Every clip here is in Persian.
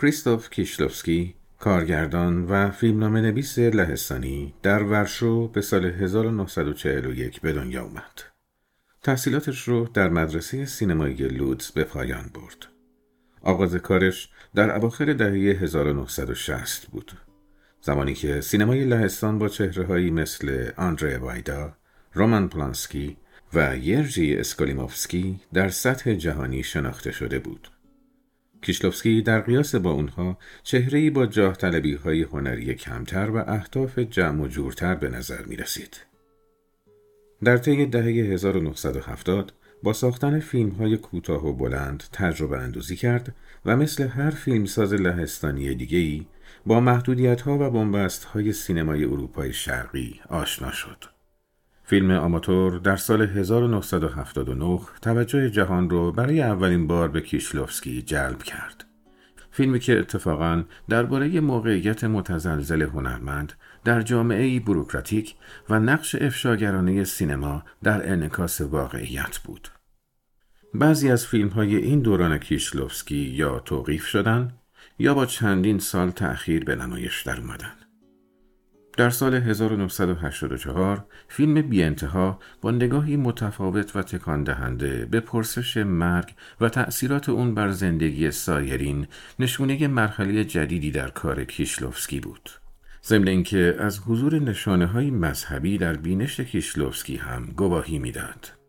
کریستوف کیشلوفسکی کارگردان و فیلمنامه نویس لهستانی در ورشو به سال 1941 به دنیا اومد. تحصیلاتش رو در مدرسه سینمایی لودز به پایان برد. آغاز کارش در اواخر دهه 1960 بود. زمانی که سینمای لهستان با چهرههایی مثل آندره وایدا، رومان پلانسکی و یرژی اسکالیموفسکی در سطح جهانی شناخته شده بود. کیشلوفسکی در قیاس با اونها چهرهی با جاه طلبی های هنری کمتر و اهداف جمع و جورتر به نظر می رسید. در طی دهه 1970 با ساختن فیلم های کوتاه و بلند تجربه اندوزی کرد و مثل هر فیلمساز لهستانی دیگهی با محدودیت ها و بنبست های سینمای اروپای شرقی آشنا شد. فیلم آماتور در سال 1979 توجه جهان رو برای اولین بار به کیشلوفسکی جلب کرد. فیلمی که اتفاقا درباره موقعیت متزلزل هنرمند در جامعه بروکراتیک و نقش افشاگرانه سینما در انعکاس واقعیت بود. بعضی از فیلم های این دوران کیشلوفسکی یا توقیف شدن یا با چندین سال تأخیر به نمایش در اومدن. در سال 1984 فیلم بی انتها با نگاهی متفاوت و تکان دهنده به پرسش مرگ و تأثیرات اون بر زندگی سایرین نشونه مرحله جدیدی در کار کیشلوفسکی بود. ضمن اینکه از حضور نشانه های مذهبی در بینش کیشلوفسکی هم گواهی می‌داد.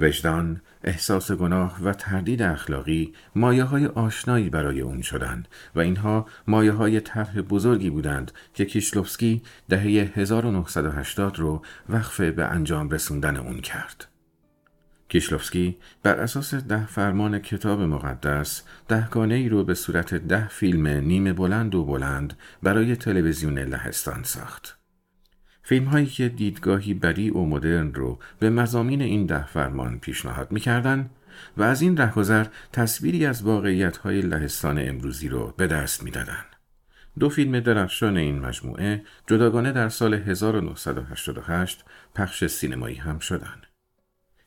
وجدان، احساس گناه و تردید اخلاقی مایه های آشنایی برای اون شدند و اینها مایه های طرح بزرگی بودند که کیشلوفسکی دهه 1980 رو وقف به انجام رسوندن اون کرد. کیشلوفسکی بر اساس ده فرمان کتاب مقدس دهگانه ای رو به صورت ده فیلم نیمه بلند و بلند برای تلویزیون لهستان ساخت. فیلم هایی که دیدگاهی بری و مدرن رو به مزامین این ده فرمان پیشنهاد می‌کردند و از این رهگذر تصویری از واقعیت های لهستان امروزی رو به دست می‌دادند. دو فیلم درخشان این مجموعه جداگانه در سال 1988 پخش سینمایی هم شدند.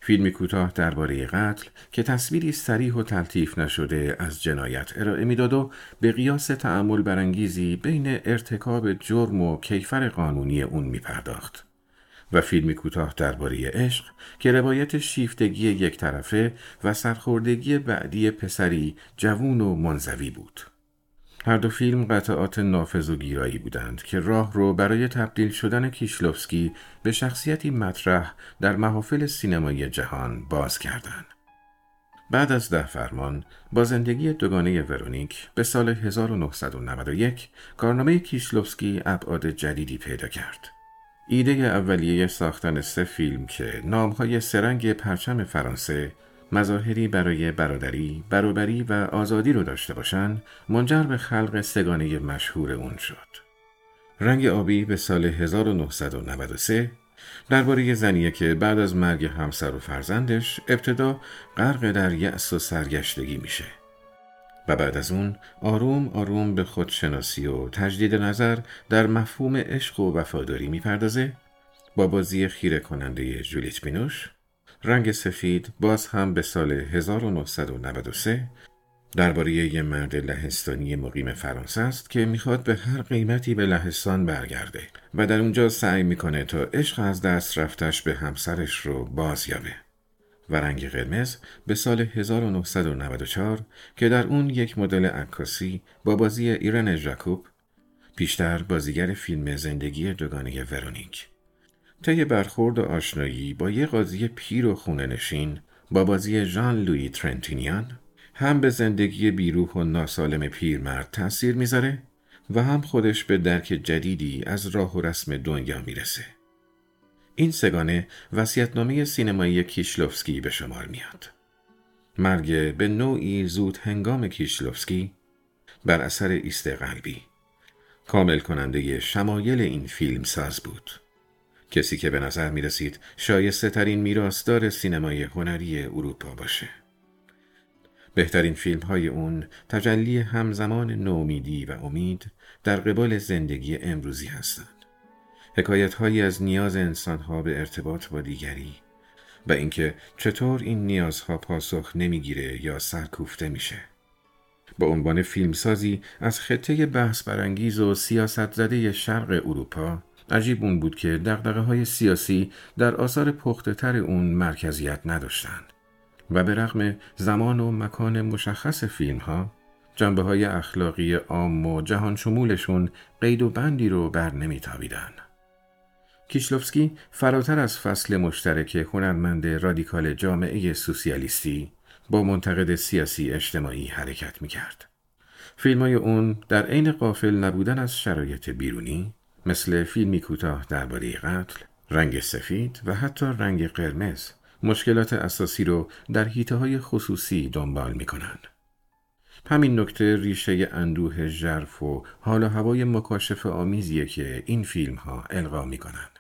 فیلمی کوتاه درباره قتل که تصویری سریح و تلطیف نشده از جنایت ارائه می‌داد و به قیاس تعمل برانگیزی بین ارتکاب جرم و کیفر قانونی اون می پرداخت. و فیلمی کوتاه درباره عشق که روایت شیفتگی یک طرفه و سرخوردگی بعدی پسری جوون و منزوی بود. هر دو فیلم قطعات نافذ و گیرایی بودند که راه رو برای تبدیل شدن کیشلوفسکی به شخصیتی مطرح در محافل سینمایی جهان باز کردند. بعد از ده فرمان با زندگی دوگانه ورونیک به سال 1991 کارنامه کیشلوفسکی ابعاد جدیدی پیدا کرد. ایده اولیه ساختن سه فیلم که نامهای سرنگ پرچم فرانسه مظاهری برای برادری، برابری و آزادی رو داشته باشند منجر به خلق سگانه مشهور اون شد. رنگ آبی به سال 1993 درباره زنیه که بعد از مرگ همسر و فرزندش ابتدا غرق در یأس و سرگشتگی میشه و بعد از اون آروم آروم به خودشناسی و تجدید نظر در مفهوم عشق و وفاداری می‌پردازه با بازی خیره کننده جولیت بینوش رنگ سفید باز هم به سال 1993 درباره یه مرد لهستانی مقیم فرانسه است که می‌خواد به هر قیمتی به لهستان برگرده و در اونجا سعی می‌کنه تا عشق از دست رفتش به همسرش رو باز یابه. و رنگ قرمز به سال 1994 که در اون یک مدل عکاسی با بازی ایرن ژاکوب پیشتر بازیگر فیلم زندگی دوگانه ورونیک طی برخورد و آشنایی با یه قاضی پیر و خونه نشین با بازی ژان لوی ترنتینیان هم به زندگی بیروح و ناسالم پیرمرد تاثیر می‌ذاره و هم خودش به درک جدیدی از راه و رسم دنیا می‌رسه. این سگانه وسیعتنامه سینمایی کیشلوفسکی به شمار میاد. مرگ به نوعی زود هنگام کیشلوفسکی بر اثر ایست قلبی کامل کننده شمایل این فیلم ساز بود. کسی که به نظر می رسید شایسته ترین میراثدار سینمای هنری اروپا باشه. بهترین فیلم های اون تجلی همزمان نومیدی و امید در قبال زندگی امروزی هستند. حکایت هایی از نیاز انسان ها به ارتباط با دیگری و اینکه چطور این نیازها پاسخ نمی‌گیره یا سرکوفته میشه. با عنوان فیلمسازی از خطه بحث برانگیز و سیاست زده شرق اروپا عجیب اون بود که دقدقه های سیاسی در آثار پخته تر اون مرکزیت نداشتند و به رغم زمان و مکان مشخص فیلم ها جنبه های اخلاقی عام و جهان شمولشون قید و بندی رو بر نمیتابیدن. کیشلوفسکی فراتر از فصل مشترک هنرمند رادیکال جامعه سوسیالیستی با منتقد سیاسی اجتماعی حرکت می‌کرد. فیلم های اون در عین قافل نبودن از شرایط بیرونی مثل فیلمی کوتاه درباره قتل، رنگ سفید و حتی رنگ قرمز مشکلات اساسی رو در حیطه های خصوصی دنبال می کنند. همین نکته ریشه اندوه ژرف و حال و هوای مکاشف آمیزیه که این فیلم ها القا می کنند.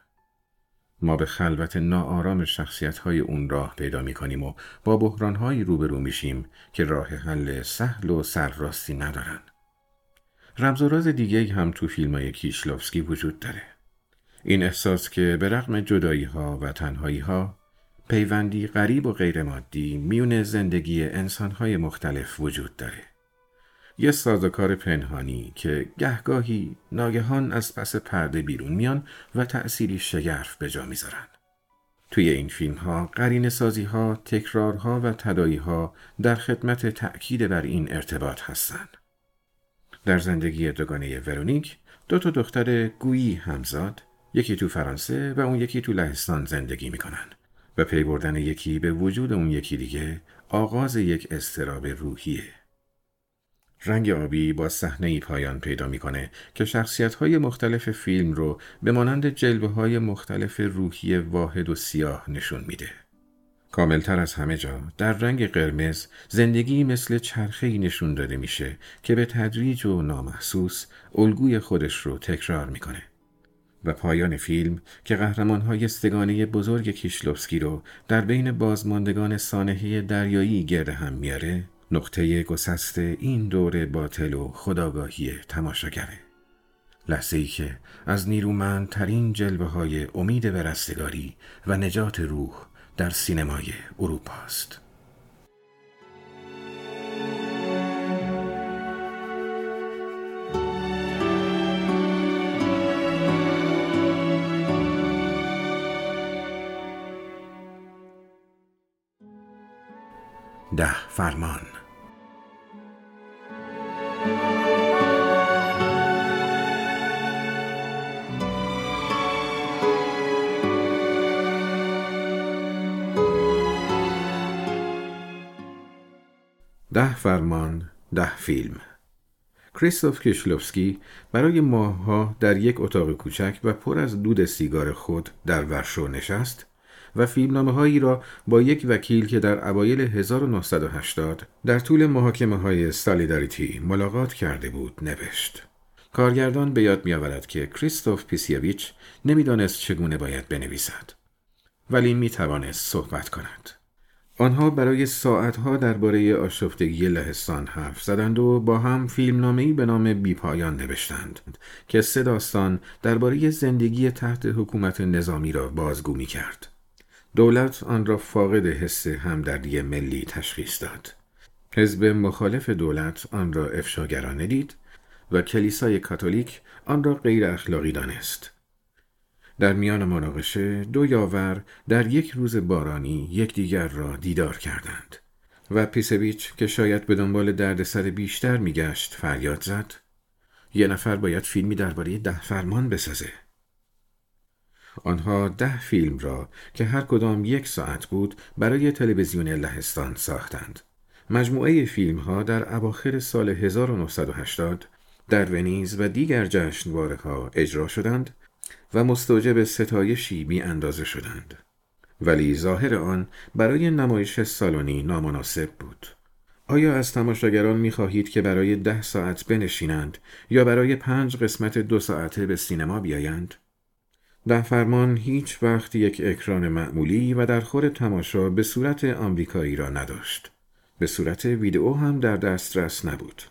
ما به خلوت ناآرام شخصیت های اون راه پیدا می کنیم و با بحران هایی روبرو میشیم که راه حل سهل و سرراستی ندارن. رمز و راز دیگه هم تو فیلم های کیشلوفسکی وجود داره. این احساس که به رغم جدایی ها و تنهایی ها پیوندی غریب و غیرمادی میون زندگی انسانهای مختلف وجود داره. یه سازوکار پنهانی که گهگاهی ناگهان از پس پرده بیرون میان و تأثیری شگرف به جا می‌ذارن. توی این فیلم ها قرین سازی ها، تکرارها و تدایی ها در خدمت تأکید بر این ارتباط هستند. در زندگی دوگانه ورونیک دو تا دختر گویی همزاد یکی تو فرانسه و اون یکی تو لهستان زندگی می‌کنن و پی بردن یکی به وجود اون یکی دیگه آغاز یک استراب روحیه. رنگ آبی با صحنه پایان پیدا می‌کنه که شخصیت های مختلف فیلم رو به مانند جلوه های مختلف روحی واحد و سیاه نشون میده. کاملتر از همه جا در رنگ قرمز زندگی مثل چرخه نشون داده میشه که به تدریج و نامحسوس الگوی خودش رو تکرار می‌کنه. و پایان فیلم که قهرمانهای استگانه بزرگ کیشلوفسکی رو در بین بازماندگان سانحه دریایی گرد هم میاره نقطه گسست این دور باطل و خداگاهی تماشاگره لحظه ای که از نیرومندترین جلوه های امید به رستگاری و نجات روح در سینمای اروپا است. ده فرمان ده فرمان ده فیلم کریستوف کشلوفسکی برای ماهها در یک اتاق کوچک و پر از دود سیگار خود در ورشو نشست و فیلمنامه هایی را با یک وکیل که در اوایل 1980 در طول محاکمه های سالیداریتی ملاقات کرده بود نوشت. کارگردان به یاد می آورد که کریستوف پیسیویچ نمی‌دانست چگونه باید بنویسد. ولی می توانست صحبت کند. آنها برای ساعتها درباره آشفتگی لهستان حرف زدند و با هم فیلمنامه‌ای به نام بیپایان نوشتند که سه داستان درباره زندگی تحت حکومت نظامی را بازگو می کرد. دولت آن را فاقد حس همدردی ملی تشخیص داد. حزب مخالف دولت آن را افشاگرانه دید و کلیسای کاتولیک آن را غیر اخلاقی دانست. در میان مناقشه دو یاور در یک روز بارانی یکدیگر را دیدار کردند و پیسویچ که شاید به دنبال دردسر بیشتر میگشت فریاد زد یه نفر باید فیلمی درباره ده فرمان بسازه آنها ده فیلم را که هر کدام یک ساعت بود برای تلویزیون لهستان ساختند. مجموعه فیلم ها در اواخر سال 1980 در ونیز و دیگر جشنواره ها اجرا شدند و مستوجب ستایشی بی اندازه شدند. ولی ظاهر آن برای نمایش سالونی نامناسب بود. آیا از تماشاگران می خواهید که برای ده ساعت بنشینند یا برای پنج قسمت دو ساعته به سینما بیایند؟ در فرمان هیچ وقت یک اکران معمولی و در خور تماشا به صورت آمریکایی را نداشت. به صورت ویدئو هم در دسترس نبود.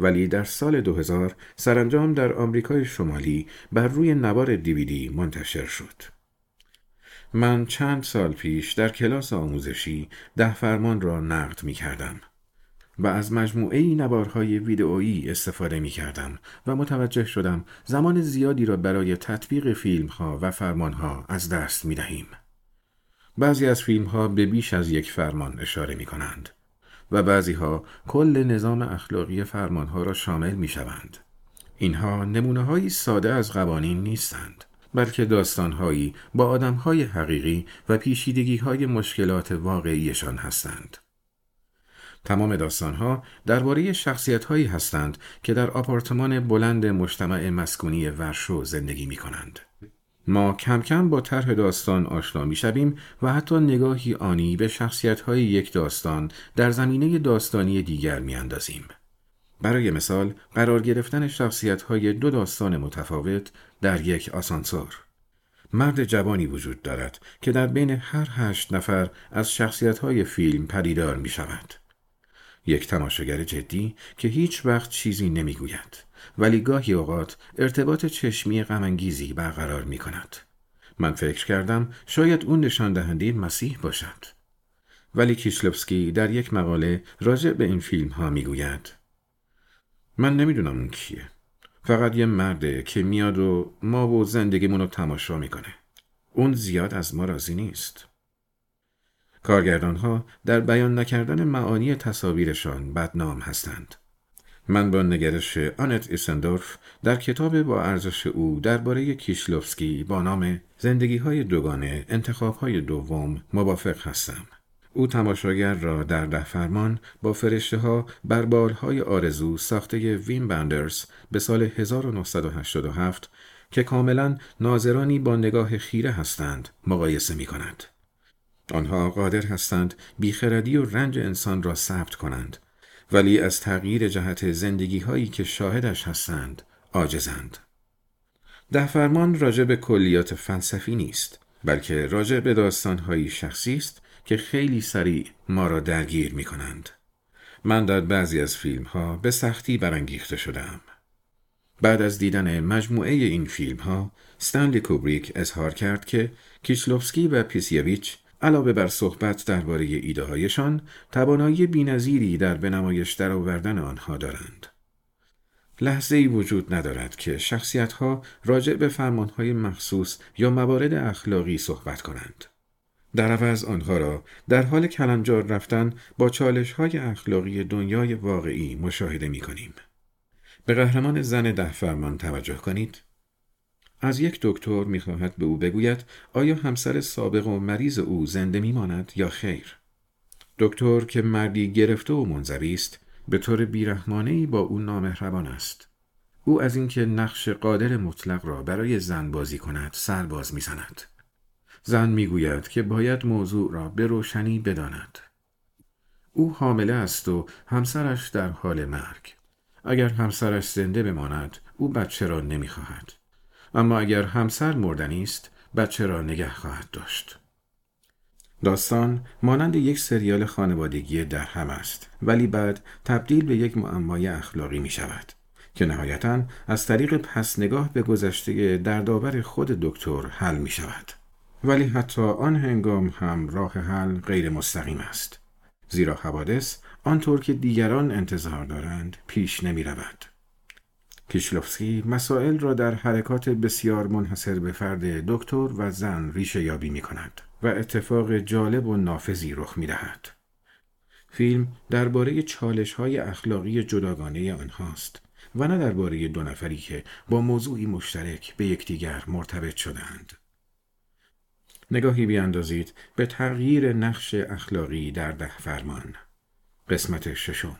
ولی در سال 2000 سرانجام در آمریکای شمالی بر روی نوار دیویدی منتشر شد. من چند سال پیش در کلاس آموزشی ده فرمان را نقد می کردم. و از مجموعه نوارهای ویدئویی استفاده می کردم و متوجه شدم زمان زیادی را برای تطبیق فیلم ها و فرمان ها از دست می دهیم. بعضی از فیلم ها به بیش از یک فرمان اشاره می کنند و بعضی ها کل نظام اخلاقی فرمان ها را شامل می شوند. اینها نمونه های ساده از قوانین نیستند بلکه داستانهایی با آدمهای حقیقی و پیشیدگی های مشکلات واقعیشان هستند. تمام داستانها درباره شخصیت هایی هستند که در آپارتمان بلند مجتمع مسکونی ورشو زندگی می کنند. ما کم کم با طرح داستان آشنا می شویم و حتی نگاهی آنی به شخصیت های یک داستان در زمینه داستانی دیگر می اندازیم. برای مثال قرار گرفتن شخصیت های دو داستان متفاوت در یک آسانسور. مرد جوانی وجود دارد که در بین هر هشت نفر از شخصیت های فیلم پدیدار می شود. یک تماشاگر جدی که هیچ وقت چیزی نمی‌گوید ولی گاهی اوقات ارتباط چشمی غمانگیزی برقرار می کند. من فکر کردم شاید اون نشان دهنده مسیح باشد. ولی کیشلوفسکی در یک مقاله راجع به این فیلم ها می گوید. من نمی‌دونم اون کیه. فقط یه مرده که میاد و ما و زندگیمون رو تماشا می‌کنه. اون زیاد از ما راضی نیست. کارگردانها در بیان نکردن معانی تصاویرشان بدنام هستند. من با نگرش آنت ایسندورف در کتاب با ارزش او درباره کیشلوفسکی با نام زندگی های دوگانه انتخاب های دوم موافق هستم. او تماشاگر را در ده فرمان با فرشته ها بر بالهای آرزو ساخته ویم بندرز به سال 1987 که کاملا ناظرانی با نگاه خیره هستند مقایسه می کند. آنها قادر هستند بیخردی و رنج انسان را ثبت کنند ولی از تغییر جهت زندگی هایی که شاهدش هستند عاجزند. ده فرمان راجع به کلیات فلسفی نیست بلکه راجع به داستانهایی شخصی است که خیلی سریع ما را درگیر می کنند. من در بعضی از فیلم ها به سختی برانگیخته شدم. بعد از دیدن مجموعه این فیلم ها، ستانلی کوبریک اظهار کرد که کیشلوفسکی و پیسیویچ علاوه بر صحبت درباره ایده هایشان، توانایی بینظیری در به نمایش درآوردن آنها دارند. لحظه ای وجود ندارد که شخصیت ها راجع به فرمان های مخصوص یا موارد اخلاقی صحبت کنند. در عوض آنها را در حال کلنجار رفتن با چالش های اخلاقی دنیای واقعی مشاهده می کنیم. به قهرمان زن ده فرمان توجه کنید. از یک دکتر می‌خواهد به او بگوید آیا همسر سابق و مریض او زنده میماند یا خیر؟ دکتر که مردی گرفته و منظوی است به طور بیرحمانه با او نامهربان است. او از اینکه نقش قادر مطلق را برای زن بازی کند سرباز می‌زند. زن می‌گوید که باید موضوع را به روشنی بداند. او حامله است و همسرش در حال مرگ. اگر همسرش زنده بماند او بچه را نمی‌خواهد. اما اگر همسر مردنی است بچه را نگه خواهد داشت. داستان مانند یک سریال خانوادگی در هم است ولی بعد تبدیل به یک معمای اخلاقی می شود که نهایتا از طریق پس نگاه به گذشته دردآور خود دکتر حل می شود. ولی حتی آن هنگام هم راه حل غیر مستقیم است. زیرا حوادث آنطور که دیگران انتظار دارند پیش نمی رود. کیشلوفسکی مسائل را در حرکات بسیار منحصر به فرد دکتر و زن ریشه یابی می کند و اتفاق جالب و نافذی رخ می دهد. فیلم درباره چالش های اخلاقی جداگانه آنهاست و نه درباره دو نفری که با موضوعی مشترک به یکدیگر مرتبط شدند. نگاهی بیاندازید به تغییر نقش اخلاقی در ده فرمان. قسمت ششم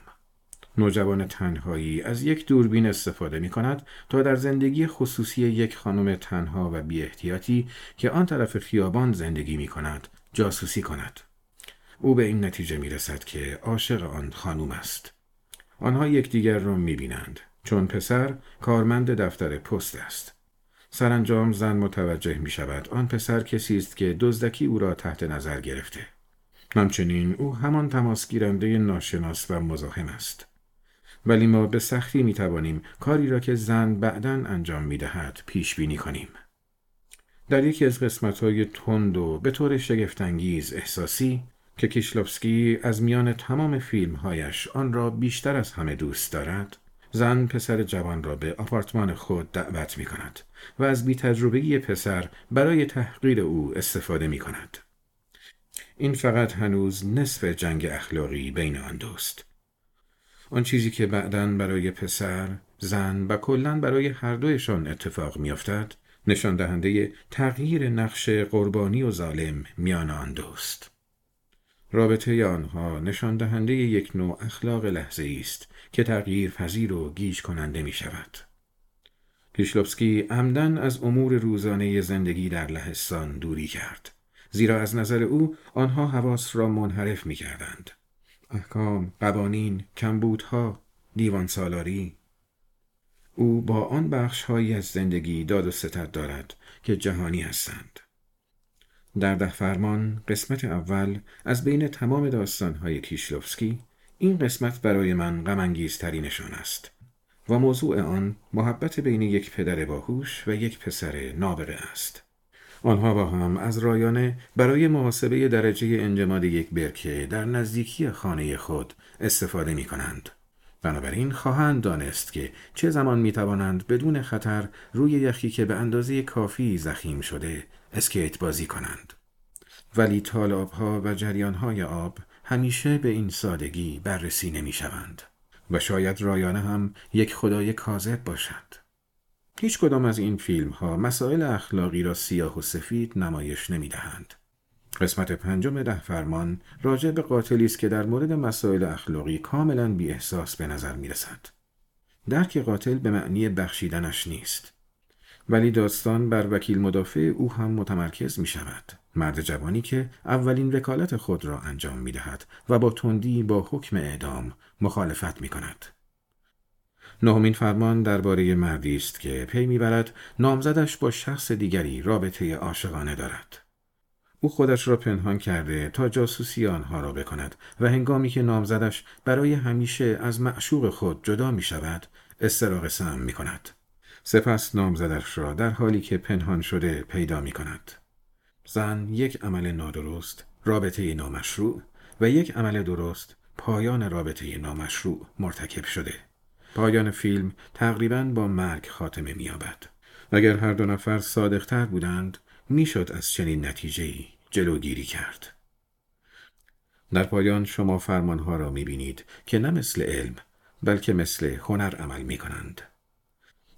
نوجوان تنهایی از یک دوربین استفاده می کند تا در زندگی خصوصی یک خانم تنها و بی احتیاطی که آن طرف خیابان زندگی می کند جاسوسی کند. او به این نتیجه می رسد که عاشق آن خانم است. آنها یکدیگر را می بینند چون پسر کارمند دفتر پست است. سرانجام زن متوجه می شود آن پسر کسی است که دزدکی او را تحت نظر گرفته. همچنین او همان تماسگیرنده ناشناس و مزاحم است. ولی ما به سختی می توانیم کاری را که زن بعدا انجام می دهد پیش بینی کنیم. در یکی از قسمت های تند و به طور شگفتانگیز احساسی که کیشلوفسکی از میان تمام فیلمهایش آن را بیشتر از همه دوست دارد زن پسر جوان را به آپارتمان خود دعوت می کند و از بی تجربه پسر برای تحقیر او استفاده می کند. این فقط هنوز نصف جنگ اخلاقی بین آن دوست. آن چیزی که بعدا برای پسر، زن و کلا برای هر دویشان اتفاق میافتد نشان دهنده تغییر نقش قربانی و ظالم میان آن دوست. رابطه آنها نشان دهنده یک نوع اخلاق لحظه است که تغییر پذیر و گیج کننده می شود. کیشلوفسکی عمدن از امور روزانه زندگی در لهستان دوری کرد. زیرا از نظر او آنها حواس را منحرف می کردند. احکام، قوانین، کمبودها، دیوان سالاری. او با آن بخش از زندگی داد و ستد دارد که جهانی هستند. در ده فرمان قسمت اول از بین تمام داستانهای کیشلوفسکی این قسمت برای من غمانگیزترینشان است و موضوع آن محبت بین یک پدر باهوش و یک پسر نابغه است. آنها با هم از رایانه برای محاسبه درجه انجماد یک برکه در نزدیکی خانه خود استفاده می کنند. بنابراین خواهند دانست که چه زمان می توانند بدون خطر روی یخی که به اندازه کافی زخیم شده اسکیت بازی کنند. ولی تالاب ها و جریان های آب همیشه به این سادگی بررسی نمی شوند و شاید رایانه هم یک خدای کاذب باشد. هیچ کدام از این فیلم ها مسائل اخلاقی را سیاه و سفید نمایش نمی دهند. قسمت پنجم ده فرمان راجع به قاتلی است که در مورد مسائل اخلاقی کاملا بی احساس به نظر می رسد. درک قاتل به معنی بخشیدنش نیست. ولی داستان بر وکیل مدافع او هم متمرکز می شود. مرد جوانی که اولین وکالت خود را انجام می دهد و با تندی با حکم اعدام مخالفت می کند. نهمین فرمان درباره مردی است که پی می‌برد نامزدش با شخص دیگری رابطه عاشقانه دارد. او خودش را پنهان کرده تا جاسوسی آنها را بکند و هنگامی که نامزدش برای همیشه از معشوق خود جدا می شود استراق سم می کند. سپس نامزدش را در حالی که پنهان شده پیدا می کند. زن یک عمل نادرست، رابطه نامشروع و یک عمل درست، پایان رابطه نامشروع مرتکب شده. پایان فیلم تقریبا با مرگ خاتمه مییابد. اگر هر دو نفر صادقتر بودند می‌شد از چنین نتیجهی جلوگیری کرد. در پایان شما فرمانها را می‌بینید که نه مثل علم بلکه مثل هنر عمل می کنند.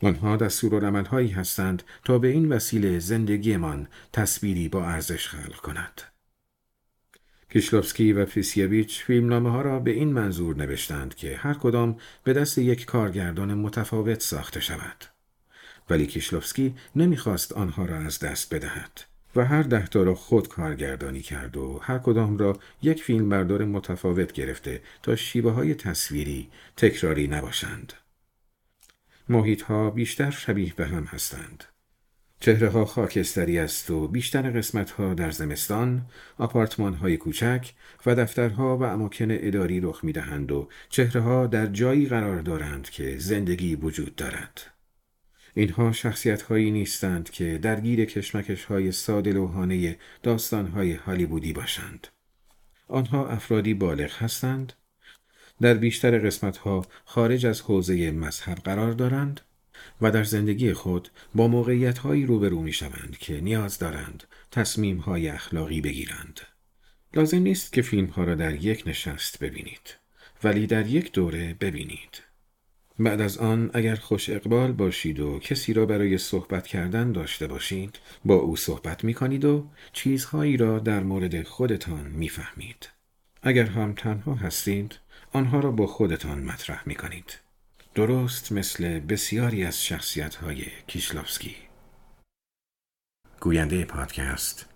آنها دستور هستند تا به این وسیله زندگیمان تصویری با ارزش خلق کند. کیشلوفسکی و پیسیویچ فیلمنامه ها را به این منظور نوشتند که هر کدام به دست یک کارگردان متفاوت ساخته شود. ولی کیشلوفسکی نمی‌خواست آنها را از دست بدهد و هر دهتا را خود کارگردانی کرد و هر کدام را یک فیلم بردار متفاوت گرفته تا شیوه های تصویری تکراری نباشند. محیط ها بیشتر شبیه به هم هستند. چهره ها خاکستری است و بیشتر قسمت ها در زمستان آپارتمان های کوچک و دفترها و اماکن اداری رخ می دهند و چهره ها در جایی قرار دارند که زندگی وجود دارد. اینها شخصیت هایی نیستند که درگیر کشمکش های ساده لوحانه داستان های هالیوودی باشند. آنها افرادی بالغ هستند در بیشتر قسمت ها خارج از حوزه مذهب قرار دارند و در زندگی خود با موقعیت هایی روبرو می شوند که نیاز دارند تصمیم های اخلاقی بگیرند. لازم نیست که فیلم ها را در یک نشست ببینید ولی در یک دوره ببینید. بعد از آن اگر خوش اقبال باشید و کسی را برای صحبت کردن داشته باشید با او صحبت می کنید و چیزهایی را در مورد خودتان می فهمید. اگر هم تنها هستید آنها را با خودتان مطرح می کنید. درست مثل بسیاری از شخصیت های کیشلوفسکی. گوینده پادکست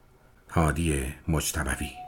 هادی مجتبوی.